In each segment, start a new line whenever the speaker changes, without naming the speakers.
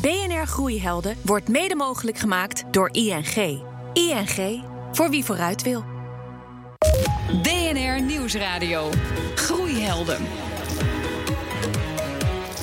BNR Groeihelden wordt mede mogelijk gemaakt door ING. ING, voor wie vooruit wil.
BNR Nieuwsradio. Groeihelden.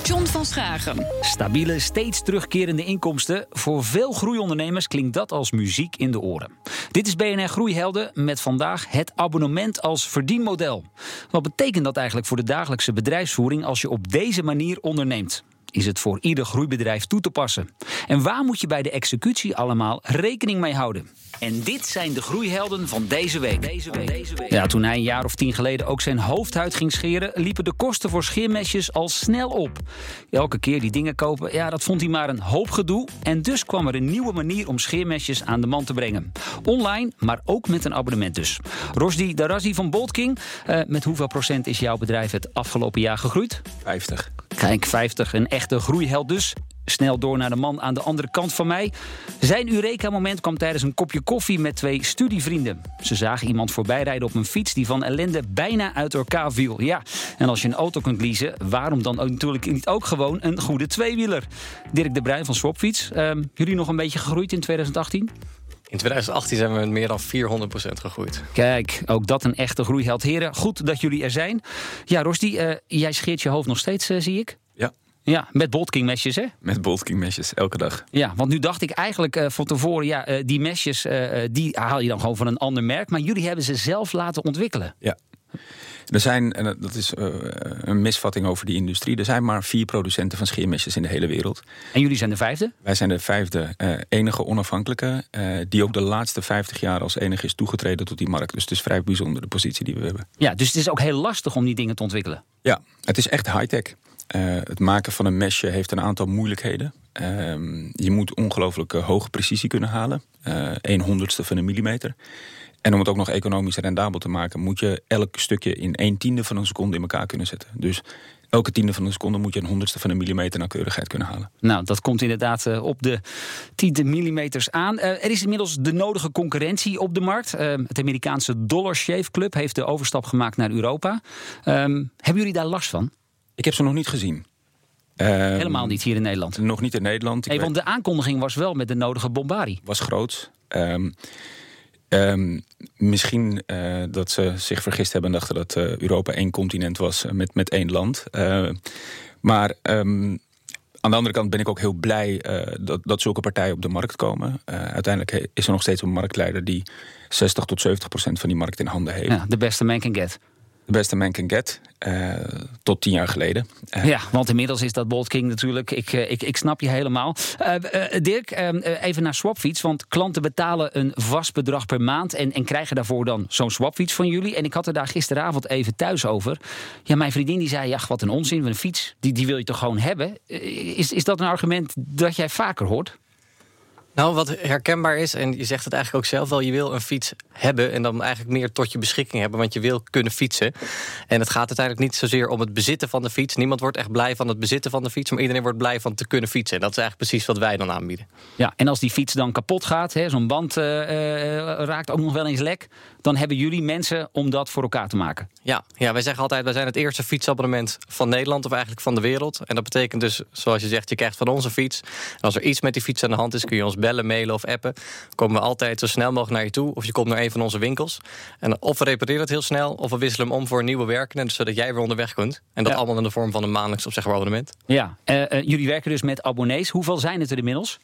John van Schagen.
Stabiele, steeds terugkerende inkomsten. Voor veel groeiondernemers klinkt dat als muziek in de oren. Dit is BNR Groeihelden met vandaag het abonnement als verdienmodel. Wat betekent dat eigenlijk voor de dagelijkse bedrijfsvoering als je op deze manier onderneemt? Is het voor ieder groeibedrijf toe te passen? En waar moet je bij de executie allemaal rekening mee houden? En dit zijn de groeihelden van deze week. Deze week. Ja, toen hij een jaar of tien geleden ook zijn hoofdhuid ging scheren, liepen de kosten voor scheermesjes al snel op. Elke keer die dingen kopen, ja, dat vond hij maar een hoop gedoe. En dus kwam er een nieuwe manier om scheermesjes aan de man te brengen. Online, maar ook met een abonnement dus. Rosdi Darazi van Bolt King, uh, met hoeveel procent is jouw bedrijf het afgelopen jaar gegroeid?
50.
Kijk, 50, een echte groeiheld dus. Snel door naar de man aan de andere kant van mij. Zijn Eureka-moment kwam tijdens een kopje koffie met twee studievrienden. Ze zagen iemand voorbijrijden op een fiets die van ellende bijna uit elkaar viel. Ja, en als je een auto kunt leasen, waarom dan ook natuurlijk niet ook gewoon een goede tweewieler? Dirk de Bruin van Swapfiets. Uh, jullie nog een beetje gegroeid in 2018?
In 2018 zijn we met meer dan 400% gegroeid.
Kijk, ook dat een echte groeiheld. Heren, goed dat jullie er zijn. Ja, Rosti, uh, jij scheert je hoofd nog steeds, uh, zie ik.
Ja.
Met Boltking mesjes, hè?
Met Boltking mesjes, elke dag.
Ja, want nu dacht ik eigenlijk uh, van tevoren... ja, uh, die mesjes, uh, die haal je dan gewoon van een ander merk... maar jullie hebben ze zelf laten ontwikkelen.
Ja. Er zijn, en dat is een misvatting over die industrie... er zijn maar vier producenten van scheermesjes in de hele wereld.
En jullie zijn de vijfde?
Wij zijn de vijfde, enige onafhankelijke... Die ook de laatste vijftig jaar als enige is toegetreden tot die markt. Dus het is vrij bijzonder, de positie die we hebben.
Ja, dus het is ook heel lastig om die dingen te ontwikkelen?
Ja, het is echt high-tech. Het maken van een mesje heeft een aantal moeilijkheden. je moet ongelooflijk hoge precisie kunnen halen. een honderdste van een millimeter. En om het ook nog economisch rendabel te maken... moet je elk stukje in een tiende van een seconde in elkaar kunnen zetten. Dus elke tiende van een seconde moet je een honderdste van een millimeter nauwkeurigheid kunnen halen.
Nou, dat komt inderdaad op de tiende millimeters aan. Er is inmiddels de nodige concurrentie op de markt. Uh, het Amerikaanse Dollar Shave Club heeft de overstap gemaakt naar Europa. hebben jullie daar last van?
Ik heb ze nog niet gezien.
Helemaal niet hier in Nederland?
Nog niet in Nederland.
Hey, want de aankondiging was wel met de nodige bombardie.
Was groot. Um, Um, misschien uh, dat ze zich vergist hebben en dachten dat uh, Europa één continent was met, met één land. Uh, maar aan de andere kant ben ik ook heel blij dat, dat zulke partijen op de markt komen. uiteindelijk is er nog steeds een marktleider die 60 tot 70 procent van die markt in handen heeft.
Ja, de beste man can get.
De beste man can get. Uh, tot tien jaar geleden.
Uh, ja, want inmiddels is dat Bolt King natuurlijk. Ik, uh, ik, ik snap je helemaal. Dirk, even naar Swapfiets. Want klanten betalen een vast bedrag per maand... en, en krijgen daarvoor dan zo'n Swapfiets van jullie. En ik had er daar gisteravond even thuis over. Ja, mijn vriendin die zei, ja, wat een onzin. Een fiets, die, die wil je toch gewoon hebben? is, is dat een argument dat jij vaker hoort?
Nou, wat herkenbaar is, en je zegt het eigenlijk ook zelf wel... je wil een fiets hebben en dan eigenlijk meer tot je beschikking hebben... want je wil kunnen fietsen. En het gaat uiteindelijk niet zozeer om het bezitten van de fiets. Niemand wordt echt blij van het bezitten van de fiets... maar iedereen wordt blij van te kunnen fietsen. En dat is eigenlijk precies wat wij dan aanbieden.
Ja, en als die fiets dan kapot gaat, zo'n band uh, uh, raakt ook nog wel eens lek... dan hebben jullie mensen om dat voor elkaar te maken.
Ja, ja, wij zeggen altijd, wij zijn het eerste fietsabonnement van Nederland... of eigenlijk van de wereld. En dat betekent dus, zoals je zegt, je krijgt van ons een fiets. En als er iets met die fiets aan de hand is, kun je ons bellen, mailen of appen. Komen we altijd zo snel mogelijk naar je toe. Of je komt naar een van onze winkels. En of we repareren het heel snel, of we wisselen hem om voor een nieuwe werkende... zodat jij weer onderweg kunt. En dat
Ja.
allemaal in de vorm van een maandelijks of zeg maar abonnement.
Ja, eh, jullie werken dus met abonnees. Hoeveel zijn het er inmiddels?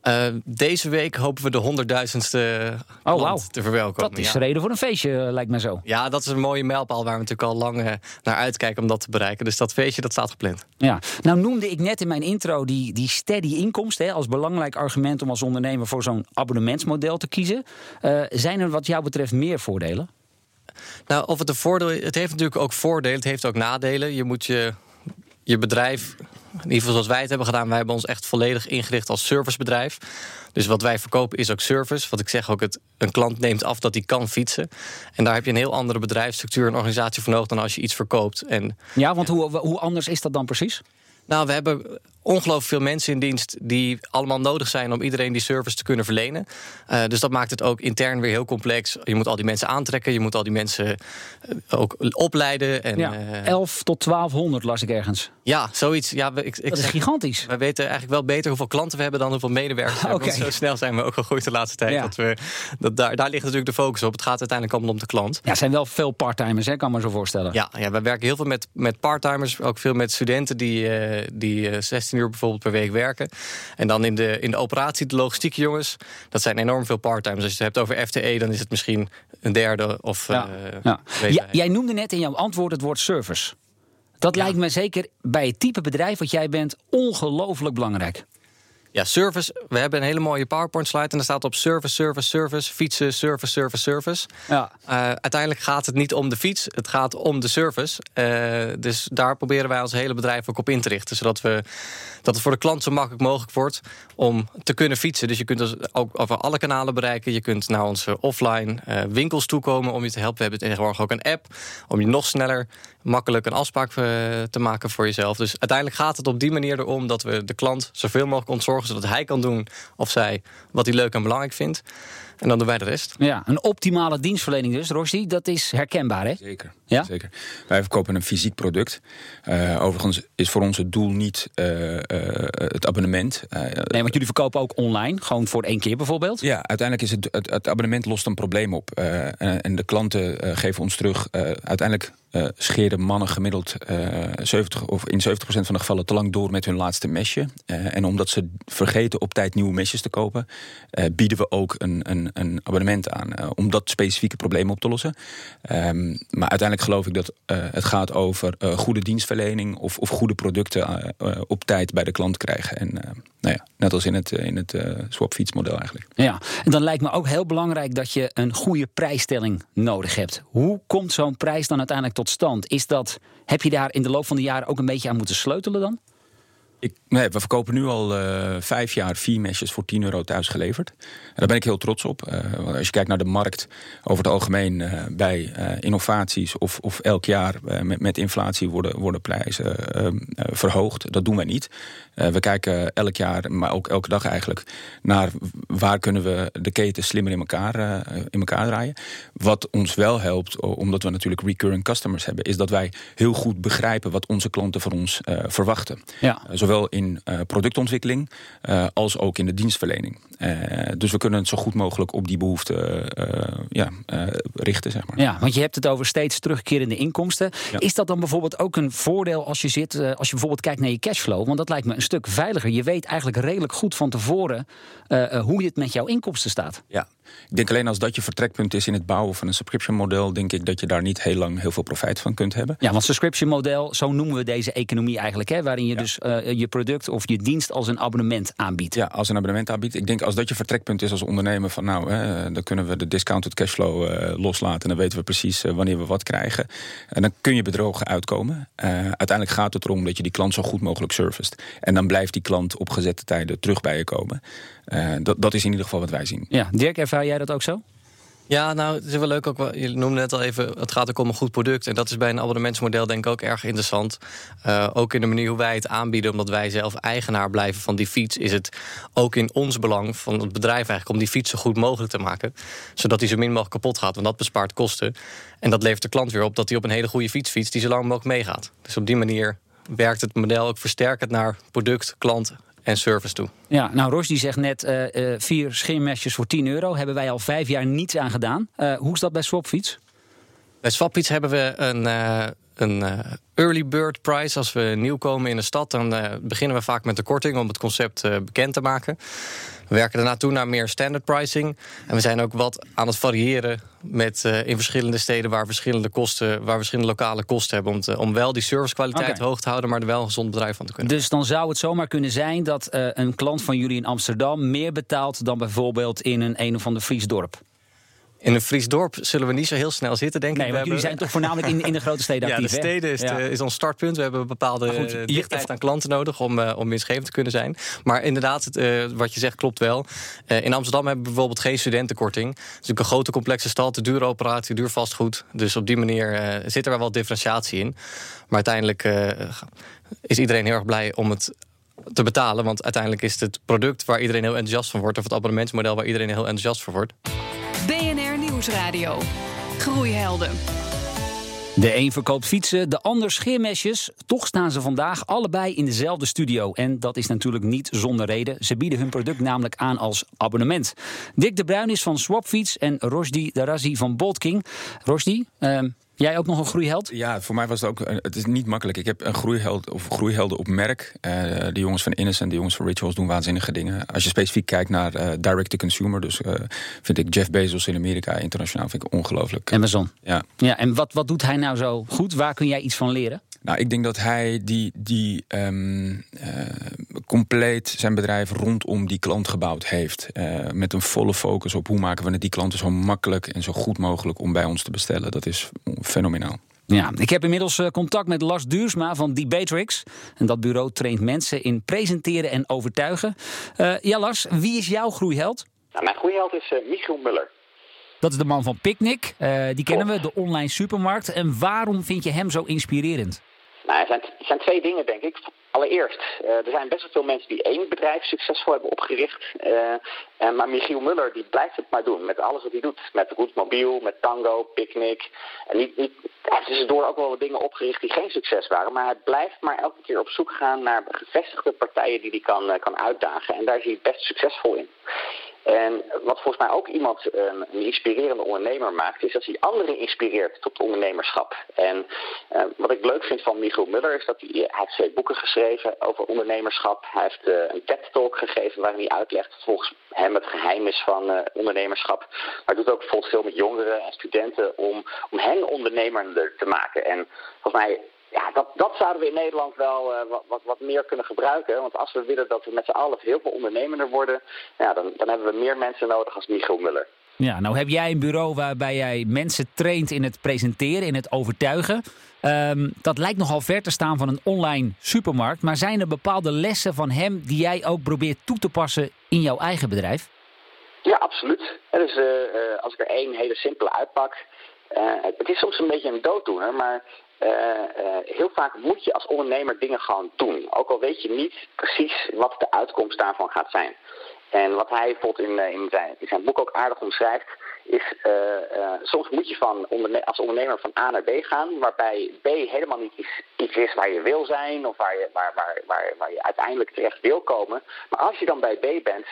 Eh, deze week hopen we de honderdduizendste
Oh, wauw.
te verwelkomen.
Dat is
ja.
reden voor een feestje, eh, lijkt me zo.
Ja, dat is een mooie mijlpaal waar we natuurlijk al lang eh, naar uitkijken om dat te bereiken. Dus dat feestje dat staat gepland.
Ja, nou noemde ik net in mijn intro die, die steady inkomsten hè, als belangrijk argument om als ondernemer voor zo'n abonnementsmodel te kiezen. Zijn er wat jou betreft meer voordelen?
Nou, of het een voordeel het heeft natuurlijk ook voordelen, het heeft ook nadelen. Je moet je, je bedrijf, in ieder geval zoals wij het hebben gedaan, wij hebben ons echt volledig ingericht als servicebedrijf. Dus wat wij verkopen is ook service. Wat ik zeg ook, het, een klant neemt af dat hij kan fietsen. En daar heb je een heel andere bedrijfsstructuur en organisatie voor nodig dan als je iets verkoopt. En
Ja, want hoe, hoe anders is dat dan precies?
Nou, we hebben ongelooflijk veel mensen in dienst die allemaal nodig zijn om iedereen die service te kunnen verlenen. Uh, dus dat maakt het ook intern weer heel complex. Je moet al die mensen aantrekken, je moet al die mensen uh, ook opleiden. En,
ja, 11 tot 1200 las ik ergens.
Ja, zoiets. Ja, ik, ik
dat is gigantisch.
Wij weten eigenlijk wel beter hoeveel klanten we hebben dan hoeveel medewerkers. okay. Want zo snel zijn we ook gegroeid de laatste tijd. Ja. Dat we, dat daar, daar ligt natuurlijk de focus op. Het gaat uiteindelijk allemaal om de klant.
Ja, er zijn wel veel parttimers, hè, kan me zo voorstellen.
Ja, ja, we werken heel veel met, met parttimers. Ook veel met studenten die, uh, die 16 uur bijvoorbeeld per week werken. En dan in de, in de operatie, de logistiek jongens. Dat zijn enorm veel parttimers. Als je het hebt over FTE, dan is het misschien een derde of.
Ja. Uh, ja. Ja, jij noemde net in jouw antwoord het woord service. Dat lijkt me zeker bij het type bedrijf wat jij bent ongelooflijk belangrijk.
Ja, service. We hebben een hele mooie PowerPoint-slide en daar staat op service, service, service, fietsen, service, service, service.
Ja.
Uh, uiteindelijk gaat het niet om de fiets, het gaat om de service. Uh, dus daar proberen wij ons hele bedrijf ook op in te richten, zodat we dat het voor de klant zo makkelijk mogelijk wordt om te kunnen fietsen. Dus je kunt dus ook over alle kanalen bereiken. Je kunt naar onze offline uh, winkels toekomen om je te helpen. We hebben tegenwoordig ook een app om je nog sneller, makkelijk een afspraak te maken voor jezelf. Dus uiteindelijk gaat het op die manier erom dat we de klant zoveel mogelijk ontzorgen, zodat hij kan doen of zij wat hij leuk en belangrijk vindt. En dan doen wij de rest.
Ja, een optimale dienstverlening dus, Rossi, dat is herkenbaar, hè?
Zeker.
Ja?
Zeker. Wij verkopen een fysiek product. Uh, overigens is voor ons het doel niet uh, uh, het abonnement.
nee, want jullie verkopen ook online, gewoon voor één keer bijvoorbeeld?
Ja, uiteindelijk is het, het, het abonnement lost een probleem op. en de klanten geven ons terug. uiteindelijk uh, mannen gemiddeld uh, 70 of in 70% van de gevallen te lang door met hun laatste mesje. Uh, en omdat ze vergeten op tijd nieuwe mesjes te kopen, bieden we ook een, een, een abonnement aan om dat specifieke probleem op te lossen. Um, maar uiteindelijk geloof ik dat het gaat over goede dienstverlening of, of goede producten op tijd bij de klant krijgen. En nou ja, net als in het, in het swapfietsmodel eigenlijk.
Ja, en dan lijkt me ook heel belangrijk dat je een goede prijsstelling nodig hebt. Hoe komt zo'n prijs dan uiteindelijk Is dat, heb je daar in de loop van de jaren ook een beetje aan moeten sleutelen dan?
Ik, nee, we verkopen nu al uh, vijf jaar vier mesjes voor 10 euro thuis geleverd. En daar ben ik heel trots op. Uh, als je kijkt naar de markt over het algemeen uh, bij innovaties of, of elk jaar met, met inflatie worden, worden prijzen verhoogd. Dat doen wij niet. we kijken elk jaar, maar ook elke dag eigenlijk, naar waar kunnen we de keten slimmer in elkaar, in elkaar draaien. Wat ons wel helpt, omdat we natuurlijk recurring customers hebben, is dat wij heel goed begrijpen wat onze klanten van ons verwachten.
Ja.
Zowel in uh, productontwikkeling uh, als ook in de dienstverlening. Uh, dus we kunnen het zo goed mogelijk op die behoeften ja, richten. Zeg maar.
Ja, want je hebt het over steeds terugkerende inkomsten. Ja. Is dat dan bijvoorbeeld ook een voordeel als je zit, als je bijvoorbeeld kijkt naar je cashflow? Want dat lijkt me een stuk veiliger. Je weet eigenlijk redelijk goed van tevoren hoe het met jouw inkomsten staat.
Ja, ik denk alleen als dat je vertrekpunt is in het bouwen van een subscription model, denk ik dat je daar niet heel lang heel veel profijt van kunt hebben.
Ja, want subscription model, zo noemen we deze economie eigenlijk, hè, waarin je ja. dus uh, je product of je dienst als een abonnement aanbiedt.
Ja, als een abonnement aanbiedt. Ik denk als dat je vertrekpunt is als ondernemer van nou, hè, dan kunnen we de discounted cashflow uh, loslaten en dan weten we precies uh, wanneer we wat krijgen. En dan kun je bedrogen uitkomen. uiteindelijk gaat het erom dat je die klant zo goed mogelijk serviced. En dan blijft die klant op gezette tijden terug bij je komen. dat, dat is in ieder geval wat wij zien.
Ja, Dirk, ervaar jij dat ook zo?
Ja, nou, het is wel leuk ook. Je noemde net al even, het gaat ook om een goed product. En dat is bij een abonnementsmodel denk ik ook erg interessant. Uh, ook in de manier hoe wij het aanbieden, omdat wij zelf eigenaar blijven van die fiets, is het ook in ons belang van het bedrijf eigenlijk om die fiets zo goed mogelijk te maken. Zodat die zo min mogelijk kapot gaat, want dat bespaart kosten. En dat levert de klant weer op dat hij op een hele goede fiets fietst die zo lang mogelijk meegaat. Dus op die manier werkt het model ook versterkend naar product, klant en service toe.
Ja, nou Ros die zegt net uh, uh, vier scheermesjes voor 10 euro. Hebben wij al vijf jaar niets aan gedaan. Uh, hoe is dat bij Swapfiets?
Bij Swapfiets hebben we een, een early bird price. Als we nieuw komen in de stad, dan beginnen we vaak met de korting om het concept bekend te maken. We werken daarna toe naar meer standard pricing. En we zijn ook wat aan het variëren met, in verschillende steden waar verschillende kosten, waar verschillende lokale kosten hebben. Om, te, om wel die servicekwaliteit okay. hoog te houden, maar er wel een gezond bedrijf van te kunnen.
Dus dan zou het zomaar kunnen zijn dat een klant van jullie in Amsterdam meer betaalt dan bijvoorbeeld in een een of ander Fries dorp.
In een Fries dorp zullen we niet zo heel snel zitten, denk
nee,
ik.
Nee, jullie zijn toch voornamelijk in, in de grote steden
ja,
actief,
de steden is,
ja.
de, is ons startpunt. We hebben een bepaalde goed, je, dichtheid aan klanten nodig om, uh, om winstgevend te kunnen zijn. Maar inderdaad, het, uh, wat je zegt klopt wel. Uh, in Amsterdam hebben we bijvoorbeeld geen studentenkorting. Het is natuurlijk een grote complexe stad, de dure operatie, duur vastgoed. Dus op die manier zit er wel wat differentiatie in. Maar uiteindelijk is iedereen heel erg blij om het te betalen. Want uiteindelijk is het het product waar iedereen heel enthousiast van wordt... of het abonnementsmodel waar iedereen heel enthousiast voor wordt.
Groeihelden.
De een verkoopt fietsen, de ander scheermesjes. Toch staan ze vandaag allebei in dezelfde studio. En dat is natuurlijk niet zonder reden. Ze bieden hun product namelijk aan als abonnement. Dick de Bruin is van Swapfiets en Rosdi Darazi van Bolt King. Rosdi, uh, Jij ook nog een groeiheld?
Ja, voor mij was het ook. Eh, het is niet makkelijk. Ik heb een groeiheld of groeihelden op merk. Uh, de jongens van Innocent, de jongens van Rituals doen waanzinnige dingen. Als je specifiek kijkt naar uh, direct-to-consumer, dus vind ik Jeff Bezos in Amerika internationaal vind ik ongelooflijk.
Amazon.
Ja.
ja. En wat, wat doet hij nou zo goed? Waar kun jij iets van leren?
Nou, ik denk dat hij die, die um, compleet zijn bedrijf rondom die klant gebouwd heeft. Uh, met een volle focus op hoe maken we het die klanten zo makkelijk en zo goed mogelijk om bij ons te bestellen. Dat is fenomenaal.
Ja, ik heb inmiddels eh, contact met Lars Duursma van Debatrix. En dat bureau traint mensen in presenteren en overtuigen. Uh, ja, Lars, wie is jouw groeiheld?
Nou, mijn groeiheld is uh, Michiel Muller.
Dat is de man van Picnic. die kennen we, de online supermarkt. En waarom vind je hem zo inspirerend?
Nou, er zijn, er zijn twee dingen, denk ik. Allereerst, uh, er zijn best wel veel mensen die één bedrijf succesvol hebben opgericht. Uh, maar Michiel Muller die blijft het maar doen met alles wat hij doet. Met Roet Mobiel, met Tango, Picnic. En niet, niet, hij heeft tussendoor ook wel wat dingen opgericht die geen succes waren. Maar hij blijft maar elke keer op zoek gaan naar gevestigde partijen die hij kan, kan uitdagen. En daar is hij best succesvol in. En wat volgens mij ook iemand um, een inspirerende ondernemer maakt, is dat hij anderen inspireert tot ondernemerschap. En uh, wat ik leuk vind van Michiel Muller is dat hij, hij heeft twee boeken geschreven over ondernemerschap. Hij heeft uh, een TED-talk gegeven waarin hij uitlegt volgens hem het geheim is van uh, ondernemerschap. Maar hij doet ook bijvoorbeeld veel met jongeren en studenten om, om hen ondernemerder te maken. En volgens mij ja, dat, dat zouden we in Nederland wel uh, wat, wat meer kunnen gebruiken. Want als we willen dat we met z'n allen heel veel ondernemender worden... Ja, dan, dan hebben we meer mensen nodig als Michiel Muller.
Ja, nou heb jij een bureau waarbij jij mensen traint in het presenteren, in het overtuigen. Um, dat lijkt nogal ver te staan van een online supermarkt. Maar zijn er bepaalde lessen van hem die jij ook probeert toe te passen in jouw eigen bedrijf?
Ja, absoluut. Dus, uh, als ik er één hele simpele uitpak... het is soms een beetje een dooddoener, maar heel vaak moet je als ondernemer dingen gewoon doen. Ook al weet je niet precies wat de uitkomst daarvan gaat zijn. En wat hij bijvoorbeeld in, in, zijn, in zijn boek ook aardig omschrijft, is soms moet je van als ondernemer van A naar B gaan, waarbij B helemaal niet iets, iets is waar je wil zijn of waar je, waar, waar, waar, waar je uiteindelijk terecht wil komen. Maar als je dan bij B bent,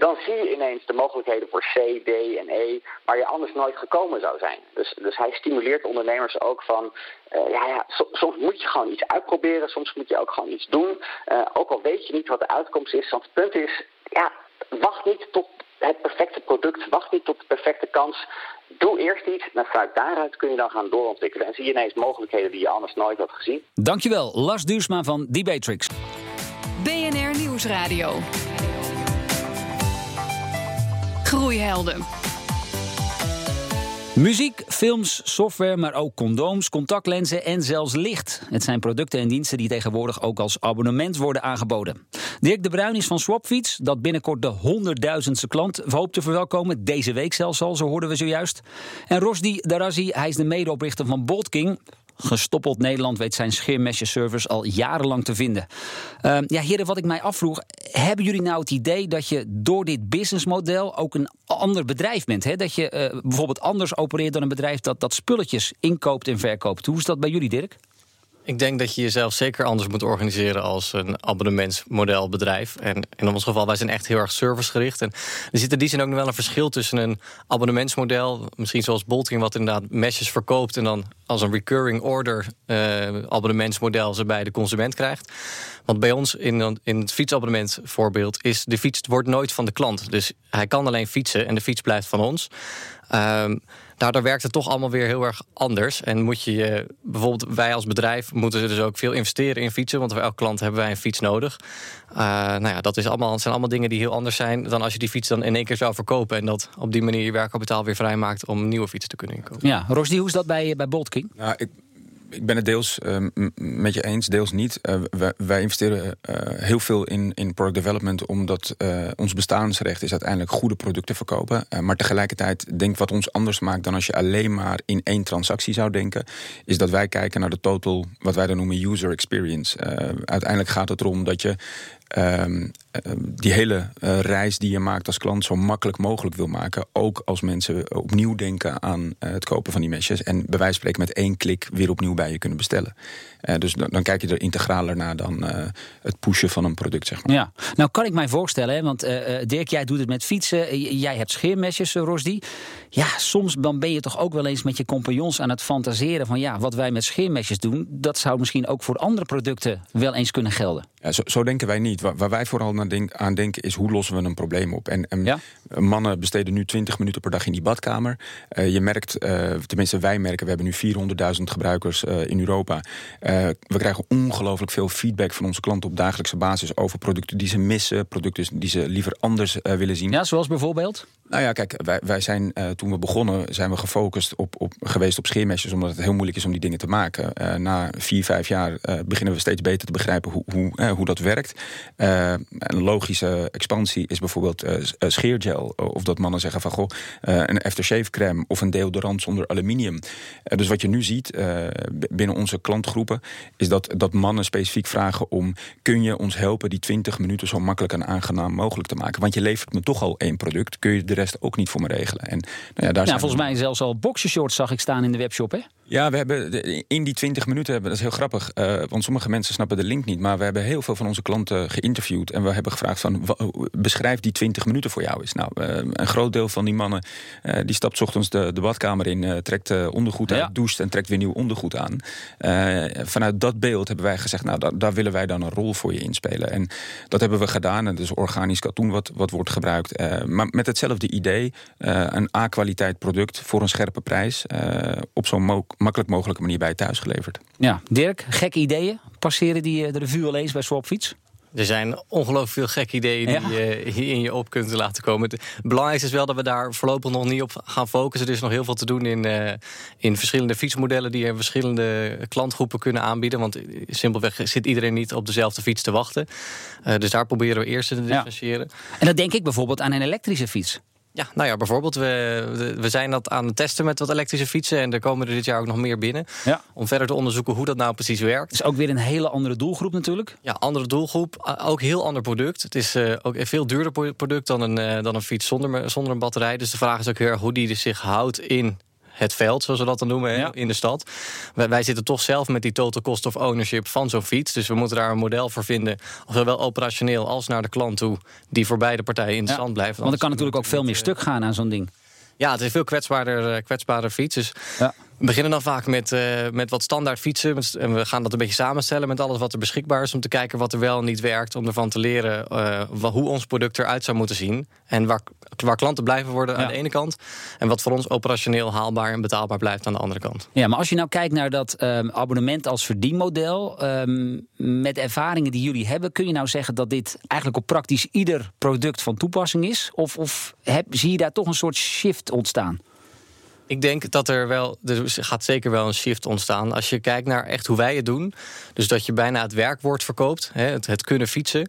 dan zie je ineens de mogelijkheden voor C, D en E, waar je anders nooit gekomen zou zijn. Dus, dus hij stimuleert ondernemers ook van, uh, ja, ja so, soms moet je gewoon iets uitproberen, soms moet je ook gewoon iets doen. Uh, ook al weet je niet wat de uitkomst is, want het punt is, ja, wacht niet tot het perfecte product, wacht niet tot de perfecte kans. Doe eerst iets en vanuit daaruit kun je dan gaan doorontwikkelen. En zie je ineens mogelijkheden die je anders nooit had gezien.
Dankjewel, Lars Duursma van Debatrix.
BNR Nieuwsradio. Groeihelden.
Muziek, films, software, maar ook condooms, contactlenzen en zelfs licht. Het zijn producten en diensten die tegenwoordig ook als abonnement worden aangeboden. Dirk de Bruin is van Swapfiets, dat binnenkort de honderdduizendste klant hoopt te verwelkomen. Deze week zelfs al, zo hoorden we zojuist. En Rosdi Darazi, hij is de medeoprichter van Bolt King. Gestoppeld Nederland weet zijn scheermesjeservice al jarenlang te vinden. Uh, ja, heren, wat ik mij afvroeg. Hebben jullie nou het idee dat je door dit businessmodel ook een ander bedrijf bent? Hè? Dat je uh, bijvoorbeeld anders opereert dan een bedrijf dat, dat spulletjes inkoopt en verkoopt. Hoe is dat bij jullie, Dirk?
Ik denk dat je jezelf zeker anders moet organiseren als een abonnementsmodelbedrijf. En in ons geval, wij zijn echt heel erg servicegericht. En er zit in die zin ook nog wel een verschil tussen een abonnementsmodel, misschien zoals Bolting, wat inderdaad mesjes verkoopt en dan als een recurring order uh, abonnementsmodel ze bij de consument krijgt. Want bij ons in, in het fietsabonnement voorbeeld is de fiets wordt nooit van de klant. Dus hij kan alleen fietsen en de fiets blijft van ons. Um, daardoor werkt het toch allemaal weer heel erg anders. En moet je bijvoorbeeld, wij als bedrijf moeten dus ook veel investeren in fietsen. Want voor elke klant hebben wij een fiets nodig. Uh, nou ja, dat is allemaal, zijn allemaal dingen die heel anders zijn dan als je die fiets dan in één keer zou verkopen. En dat op die manier je werkkapitaal weer vrijmaakt om een nieuwe fiets te kunnen inkopen.
Ja, Rosdi, hoe is dat bij, bij Bolt King?
Nou, ik ik ben het deels uh, met je eens, deels niet. Uh, wij, wij, investeren uh, heel veel in, in product development, omdat ons bestaansrecht is uiteindelijk goede producten verkopen. maar tegelijkertijd denk wat ons anders maakt dan als je alleen maar in één transactie zou denken, is dat wij kijken naar de total, wat wij dan noemen user experience. uiteindelijk gaat het erom dat je ehm, eh, die hele eh, reis die je maakt als klant zo makkelijk mogelijk wil maken. Ook als mensen opnieuw denken aan het kopen van die mesjes. En bij wijze van spreken met één klik weer opnieuw bij je kunnen bestellen. Dus dan, dan, kijk je er integraler naar dan het pushen van een product, zeg maar.
Ja, nou kan ik mij voorstellen, hè, want Dirk, jij doet het met fietsen. Jij hebt scheermesjes, Rosdi. Ja, soms dan ben je toch ook wel eens met je compagnons aan het fantaseren van ja, wat wij met scheermesjes doen, dat zou misschien ook voor andere producten wel eens kunnen gelden.
Ja, zo, zo denken wij niet. Waar, wij vooral aan denken is hoe lossen we een probleem op. En, en mannen besteden nu 20 minuten per dag in die badkamer. Uh, je merkt, uh, tenminste wij merken, we hebben nu 400.000 gebruikers uh, in Europa. We krijgen ongelooflijk veel feedback van onze klanten op dagelijkse basis over producten die ze missen, producten die ze liever anders willen zien.
Ja, zoals bijvoorbeeld?
Nou ja, kijk, wij, wij zijn toen we begonnen, zijn we gefocust op, op, geweest op scheermesjes, omdat het heel moeilijk is om die dingen te maken. na vier, vijf jaar beginnen we steeds beter te begrijpen hoe, hoe, hoe dat werkt. een logische expansie is bijvoorbeeld scheergel of dat mannen zeggen van goh, een aftershave crème of een deodorant zonder aluminium. Dus wat je nu ziet binnen onze klantgroepen, is dat, dat mannen specifiek vragen om: kun je ons helpen die 20 minuten zo makkelijk en aangenaam mogelijk te maken? Want je levert me toch al één product, kun je de rest ook niet voor me regelen. En,
nou ja, daar ja, volgens mij zelfs al boxershorts zag ik staan in de webshop, hè?
Ja, we hebben in die 20 minuten hebben, dat is heel grappig, uh, want sommige mensen snappen de link niet, maar we hebben heel veel van onze klanten geïnterviewd en we hebben gevraagd van beschrijf die 20 minuten voor jou eens. Nou, uh, een groot deel van die mannen uh, die stapt ochtends de, de badkamer in, trekt ondergoed uit, doucht en trekt weer nieuw ondergoed aan. vanuit dat beeld hebben wij gezegd, nou, da daar willen wij dan een rol voor je inspelen. En dat hebben we gedaan. En dus organisch katoen wat, wat wordt gebruikt. maar met hetzelfde idee, een A-kwaliteit product voor een scherpe prijs op zo'n makkelijk mogelijke manier bij thuis geleverd.
Ja, Dirk, gekke ideeën passeren die eh, de revue al eens bij Swapfiets?
Er zijn ongelooflijk veel gekke ideeën die je hier in je op kunt laten komen. Het belangrijkste is wel dat we daar voorlopig nog niet op gaan focussen. Er is nog heel veel te doen in, uh, in verschillende fietsmodellen die verschillende klantgroepen kunnen aanbieden. Want simpelweg zit iedereen niet op dezelfde fiets te wachten. Uh, dus daar proberen we eerst te differentiëren.
Ja. En dan denk ik bijvoorbeeld aan een elektrische fiets.
Ja, nou ja, bijvoorbeeld, we, we zijn dat aan het testen met wat elektrische fietsen. En er komen er dit jaar ook nog meer binnen. Ja. Om verder te onderzoeken hoe dat nou precies werkt.
Het is ook weer een hele andere doelgroep natuurlijk.
Ja, andere doelgroep. Ook heel ander product. Het is uh, ook een veel duurder product dan een, uh, dan een fiets zonder, zonder een batterij. Dus de vraag is ook heel erg hoe die zich houdt in het veld, zoals we dat dan noemen, in de stad. Wij, wij, zitten toch zelf met die total cost of ownership van zo'n fiets. Dus we moeten daar een model voor vinden, zowel operationeel als naar de klant toe, die voor beide partijen interessant ja. blijft.
Want er kan natuurlijk ook veel meer stuk gaan aan zo'n ding.
Ja, het is veel kwetsbaarder, eh, kwetsbaarder fiets. Dus ja. We beginnen dan vaak met, uh, met wat standaard fietsen. En we gaan dat een beetje samenstellen met alles wat er beschikbaar is. Om te kijken wat er wel en niet werkt. Om ervan te leren uh, hoe ons product eruit zou moeten zien. En waar, waar klanten blijven worden aan de ene kant. En wat voor ons operationeel haalbaar en betaalbaar blijft aan de andere kant.
Ja, maar als je nou kijkt naar dat um, abonnement als verdienmodel. Um, met ervaringen die jullie hebben. Kun je nou zeggen dat dit eigenlijk op praktisch ieder product van toepassing is? Of, of heb, zie je daar toch een soort shift ontstaan?
Ik denk dat er wel, er gaat zeker wel een shift ontstaan. Als je kijkt naar echt hoe wij het doen. Dus dat je bijna het werkwoord verkoopt, het, het kunnen fietsen.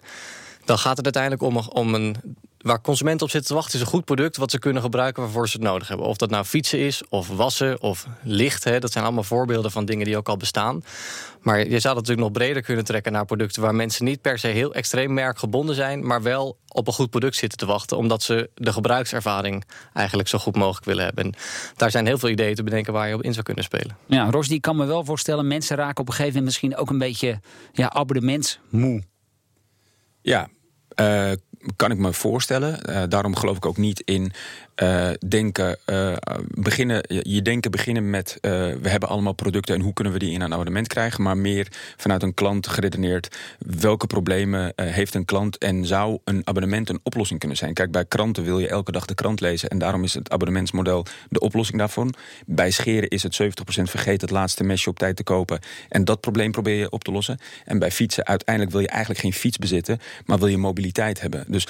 Dan gaat het uiteindelijk om, om een waar consumenten op zitten te wachten, is een goed product wat ze kunnen gebruiken waarvoor ze het nodig hebben. Of dat nou fietsen is, of wassen, of licht. Hè, dat zijn allemaal voorbeelden van dingen die ook al bestaan. Maar je zou dat natuurlijk nog breder kunnen trekken naar producten waar mensen niet per se heel extreem merkgebonden zijn, maar wel op een goed product zitten te wachten, omdat ze de gebruikservaring eigenlijk zo goed mogelijk willen hebben. En daar zijn heel veel ideeën te bedenken waar je op in zou kunnen spelen.
Ja, Ros, die kan me wel voorstellen, mensen raken op een gegeven moment misschien ook een beetje ja, abonnementsmoe.
Ja, uh, kan ik me voorstellen. Uh, daarom geloof ik ook niet in uh, denken, uh, beginnen, je denken beginnen met we hebben allemaal producten en hoe kunnen we die in een abonnement krijgen, maar meer vanuit een klant geredeneerd welke problemen heeft een klant en zou een abonnement een oplossing kunnen zijn. Kijk, bij kranten wil je elke dag de krant lezen en daarom is het abonnementsmodel de oplossing daarvoor. Bij scheren is het 70% vergeten het laatste mesje op tijd te kopen en dat probleem probeer je op te lossen. En bij fietsen uiteindelijk wil je eigenlijk geen fiets bezitten, maar wil je mobiliteit hebben. Dus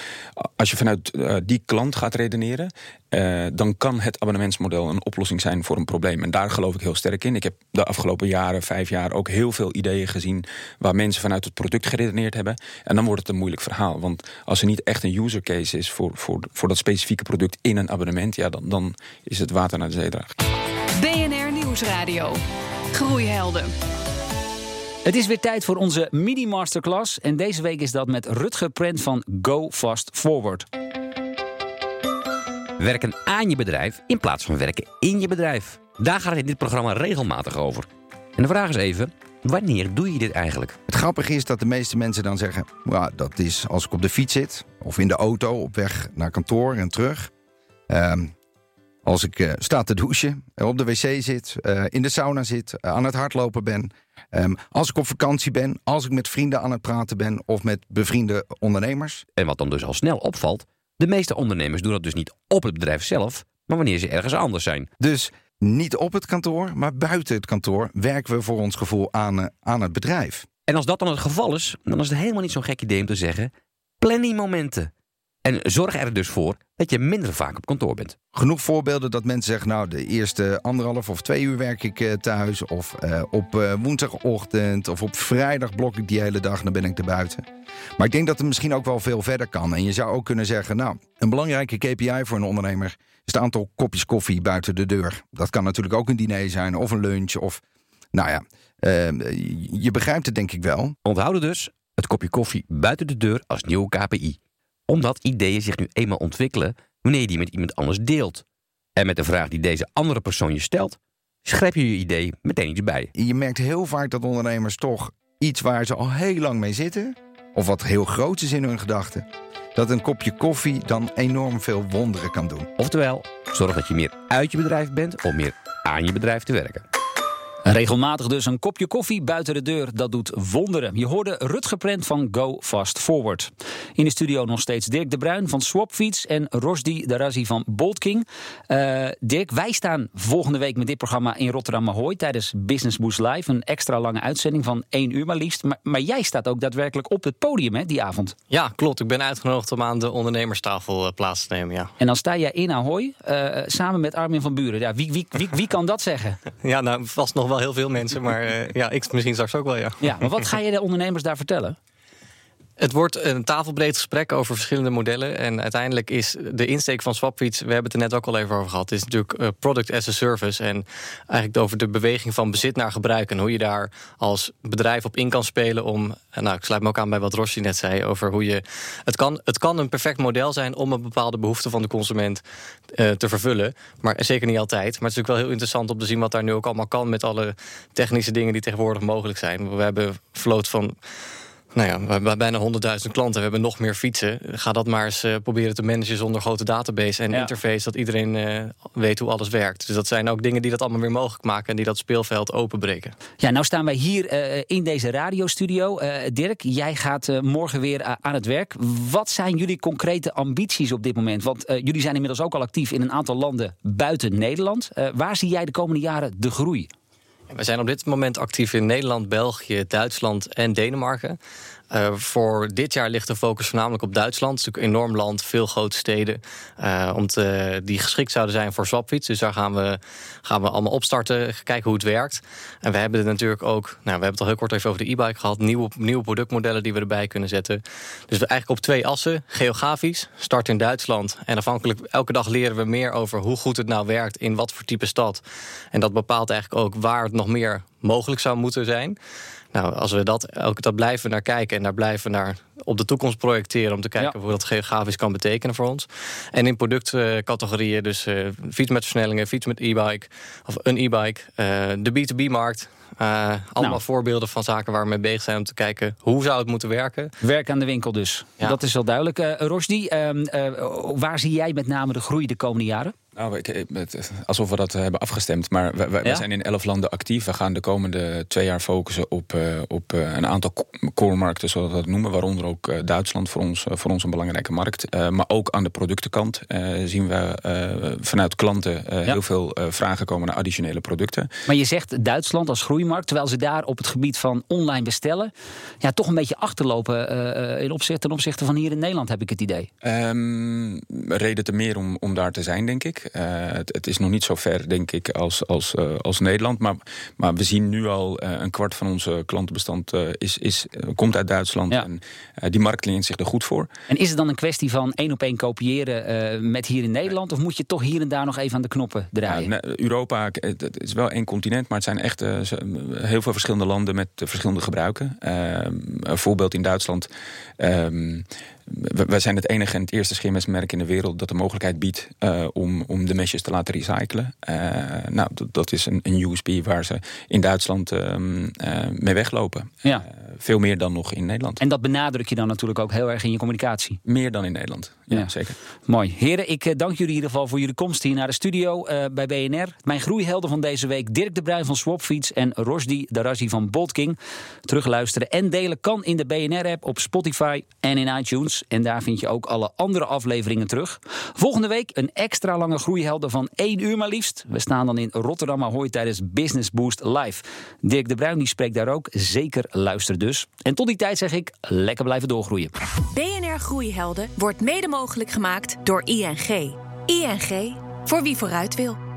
als je vanuit die klant gaat redeneren uh, dan kan het abonnementsmodel een oplossing zijn voor een probleem. En daar geloof ik heel sterk in. Ik heb de afgelopen jaren, vijf jaar, ook heel veel ideeën gezien waar mensen vanuit het product geredeneerd hebben. En dan wordt het een moeilijk verhaal. Want als er niet echt een user case is voor, voor, voor dat specifieke product in een abonnement, ja, dan, dan is het water naar de zee.
BNR Nieuwsradio. Groeihelden.
Het is weer tijd voor onze mini-masterclass. En deze week is dat met Rutger Prent van Go Fast Forward.
Werken aan je bedrijf in plaats van werken in je bedrijf. Daar gaat het in dit programma regelmatig over. En de vraag is even, wanneer doe je dit eigenlijk?
Het grappige is dat de meeste mensen dan zeggen... Ja, dat is als ik op de fiets zit of in de auto op weg naar kantoor en terug. Ehm, als ik uh, sta te douchen, uh, op de wc zit, uh, in de sauna zit, aan het hardlopen ben. Um, als ik op vakantie ben, als ik met vrienden aan het praten ben of met bevriende ondernemers.
En wat dan dus al snel opvalt, de meeste ondernemers doen dat dus niet op het bedrijf zelf, maar wanneer ze ergens anders zijn.
Dus niet op het kantoor, maar buiten het kantoor werken we voor ons gevoel aan, aan het bedrijf.
En als dat dan het geval is, dan is het helemaal niet zo'n gek idee om te zeggen: planningmomenten. En zorg er dus voor dat je minder vaak op kantoor bent.
Genoeg voorbeelden dat mensen zeggen... nou, de eerste anderhalf of twee uur werk ik uh, thuis... of uh, op uh, woensdagochtend of op vrijdag blok ik die hele dag... en dan ben ik er buiten. Maar ik denk dat het misschien ook wel veel verder kan. En je zou ook kunnen zeggen... nou, een belangrijke KPI voor een ondernemer... is het aantal kopjes koffie buiten de deur. Dat kan natuurlijk ook een diner zijn of een lunch of... nou ja, je begrijpt het denk ik wel.
Onthouden dus het kopje koffie buiten de deur als nieuwe KPI omdat ideeën zich nu eenmaal ontwikkelen wanneer je die met iemand anders deelt. En met de vraag die deze andere persoon je stelt, schrijf je je idee meteen iets bij.
Je merkt heel vaak dat ondernemers toch iets waar ze al heel lang mee zitten, of wat heel groot is in hun gedachten, dat een kopje koffie dan enorm veel wonderen kan doen.
Oftewel, zorg dat je meer uit je bedrijf bent om meer aan je bedrijf te werken.
Regelmatig dus een kopje koffie buiten de deur, dat doet wonderen. Je hoorde Rutger Prent van Go Fast Forward. In de studio nog steeds Dirk de Bruin van Swapfiets en Rosdi Darazi van Bolt King. Uh, Dirk, wij staan volgende week met dit programma in Rotterdam Ahoy tijdens Business Boost Live. Een extra lange uitzending van één uur maar liefst. Maar, maar, jij staat ook daadwerkelijk op het podium hè, die avond.
Ja, klopt. Ik ben uitgenodigd om aan de ondernemerstafel uh, plaats te nemen. Ja.
En dan sta jij in Ahoy uh, samen met Armin van Buren. Ja, wie, wie, wie, wie kan dat zeggen?
ja, nou vast nog wel heel veel mensen, maar uh, ja, ik misschien straks ook wel, ja.
Ja, maar wat ga je de ondernemers daar vertellen?
Het wordt een tafelbreed gesprek over verschillende modellen. En uiteindelijk is de insteek van Swapfiets, we hebben het er net ook al even over gehad, is natuurlijk product as a service. En eigenlijk over de beweging van bezit naar gebruik. En hoe je daar als bedrijf op in kan spelen om. Nou, ik sluit me ook aan bij wat Rossi net zei. Over hoe je. Het kan, het kan een perfect model zijn om een bepaalde behoefte van de consument uh, te vervullen. Maar zeker niet altijd. Maar het is natuurlijk wel heel interessant om te zien wat daar nu ook allemaal kan met alle technische dingen die tegenwoordig mogelijk zijn. We hebben vloot van nou ja, we hebben bijna 100.000 klanten. We hebben nog meer fietsen. Ga dat maar eens uh, proberen te managen zonder grote database en ja. interface. Dat iedereen uh, weet hoe alles werkt. Dus dat zijn ook dingen die dat allemaal weer mogelijk maken. En die dat speelveld openbreken.
Ja, nou staan wij hier uh, in deze radiostudio. Dirk, jij gaat morgen weer aan het werk. Wat zijn jullie concrete ambities op dit moment? Want jullie zijn inmiddels ook al actief in een aantal landen buiten Nederland. waar zie jij de komende jaren de groei?
We zijn op dit moment actief in Nederland, België, Duitsland en Denemarken. Uh, voor dit jaar ligt de focus voornamelijk op Duitsland. Het is natuurlijk een enorm land, veel grote steden. Uh, om te, die geschikt zouden zijn voor swapfiets. Dus daar gaan we, gaan we allemaal opstarten, kijken hoe het werkt. En we hebben het natuurlijk ook, nou, we hebben het al heel kort even over de e-bike gehad. Nieuwe, nieuwe productmodellen die we erbij kunnen zetten. Dus we eigenlijk op twee assen. Geografisch, start in Duitsland. En afhankelijk, elke dag leren we meer over hoe goed het nou werkt in wat voor type stad. En dat bepaalt eigenlijk ook waar het nog meer mogelijk zou moeten zijn. Nou, als we dat, ook dat blijven naar kijken en daar blijven naar op de toekomst projecteren om te kijken ja. hoe dat geografisch kan betekenen voor ons. En in productcategorieën, dus uh, fiets met versnellingen, fiets met e-bike of een e-bike, uh, de B2B-markt. Uh, allemaal nou. voorbeelden van zaken waar we mee bezig zijn om te kijken hoe zou het moeten werken.
Werk aan de winkel dus. Ja. Dat is wel duidelijk. Rosdi, waar zie jij met name de groei de komende jaren?
Ik, alsof we dat hebben afgestemd. Maar we, we, ja? we, zijn in elf landen actief. We gaan de komende twee jaar focussen op, uh, op uh, een aantal core markten, zoals we dat noemen. Waaronder ook uh, Duitsland voor ons, voor ons een belangrijke markt. maar ook aan de productenkant zien we vanuit klanten ja. heel veel vragen komen naar additionele producten.
Maar je zegt Duitsland als groeimarkt, terwijl ze daar op het gebied van online bestellen, ja, toch een beetje achterlopen in opzichte, ten opzichte van hier in Nederland, heb ik het idee.
Um, reden te meer om, om daar te zijn, denk ik. Uh, het, het, is nog niet zo ver, denk ik, als, als, uh, als Nederland. Maar, maar we zien nu al uh, een kwart van onze klantenbestand is, is, komt uit Duitsland. Ja. En die markt leent zich er goed voor.
En is het dan een kwestie van één op één kopiëren met hier in Nederland? Of moet je toch hier en daar nog even aan de knoppen draaien?
Ja, Europa het is wel één continent, maar het zijn echt heel veel verschillende landen met verschillende gebruiken. Ehm, een voorbeeld in Duitsland. Um, wij zijn het enige en het eerste scheermesmerk in de wereld dat de mogelijkheid biedt uh, om, om de mesjes te laten recyclen. Uh, nou, dat is een, een USP waar ze in Duitsland uh, mee weglopen.
Ja.
veel meer dan nog in Nederland.
En dat benadruk je dan natuurlijk ook heel erg in je communicatie.
Meer dan in Nederland, ja, ja. zeker.
Mooi. Heren, ik dank jullie in ieder geval voor jullie komst hier naar de studio bij BNR. Mijn groeihelden van deze week, Dirk de Bruin van Swapfiets en Rosdi Darazi van Boltking. Terugluisteren en delen kan in de BNR-app op Spotify en in iTunes. En daar vind je ook alle andere afleveringen terug. Volgende week een extra lange groeihelden van één uur maar liefst. We staan dan in Rotterdam Ahoy tijdens Business Boost Live. Dirk de Bruin die spreekt daar ook. Zeker luister dus. En tot die tijd zeg ik, lekker blijven doorgroeien.
BNR Groeihelden wordt mede mogelijk gemaakt door ING. ING, voor wie vooruit wil.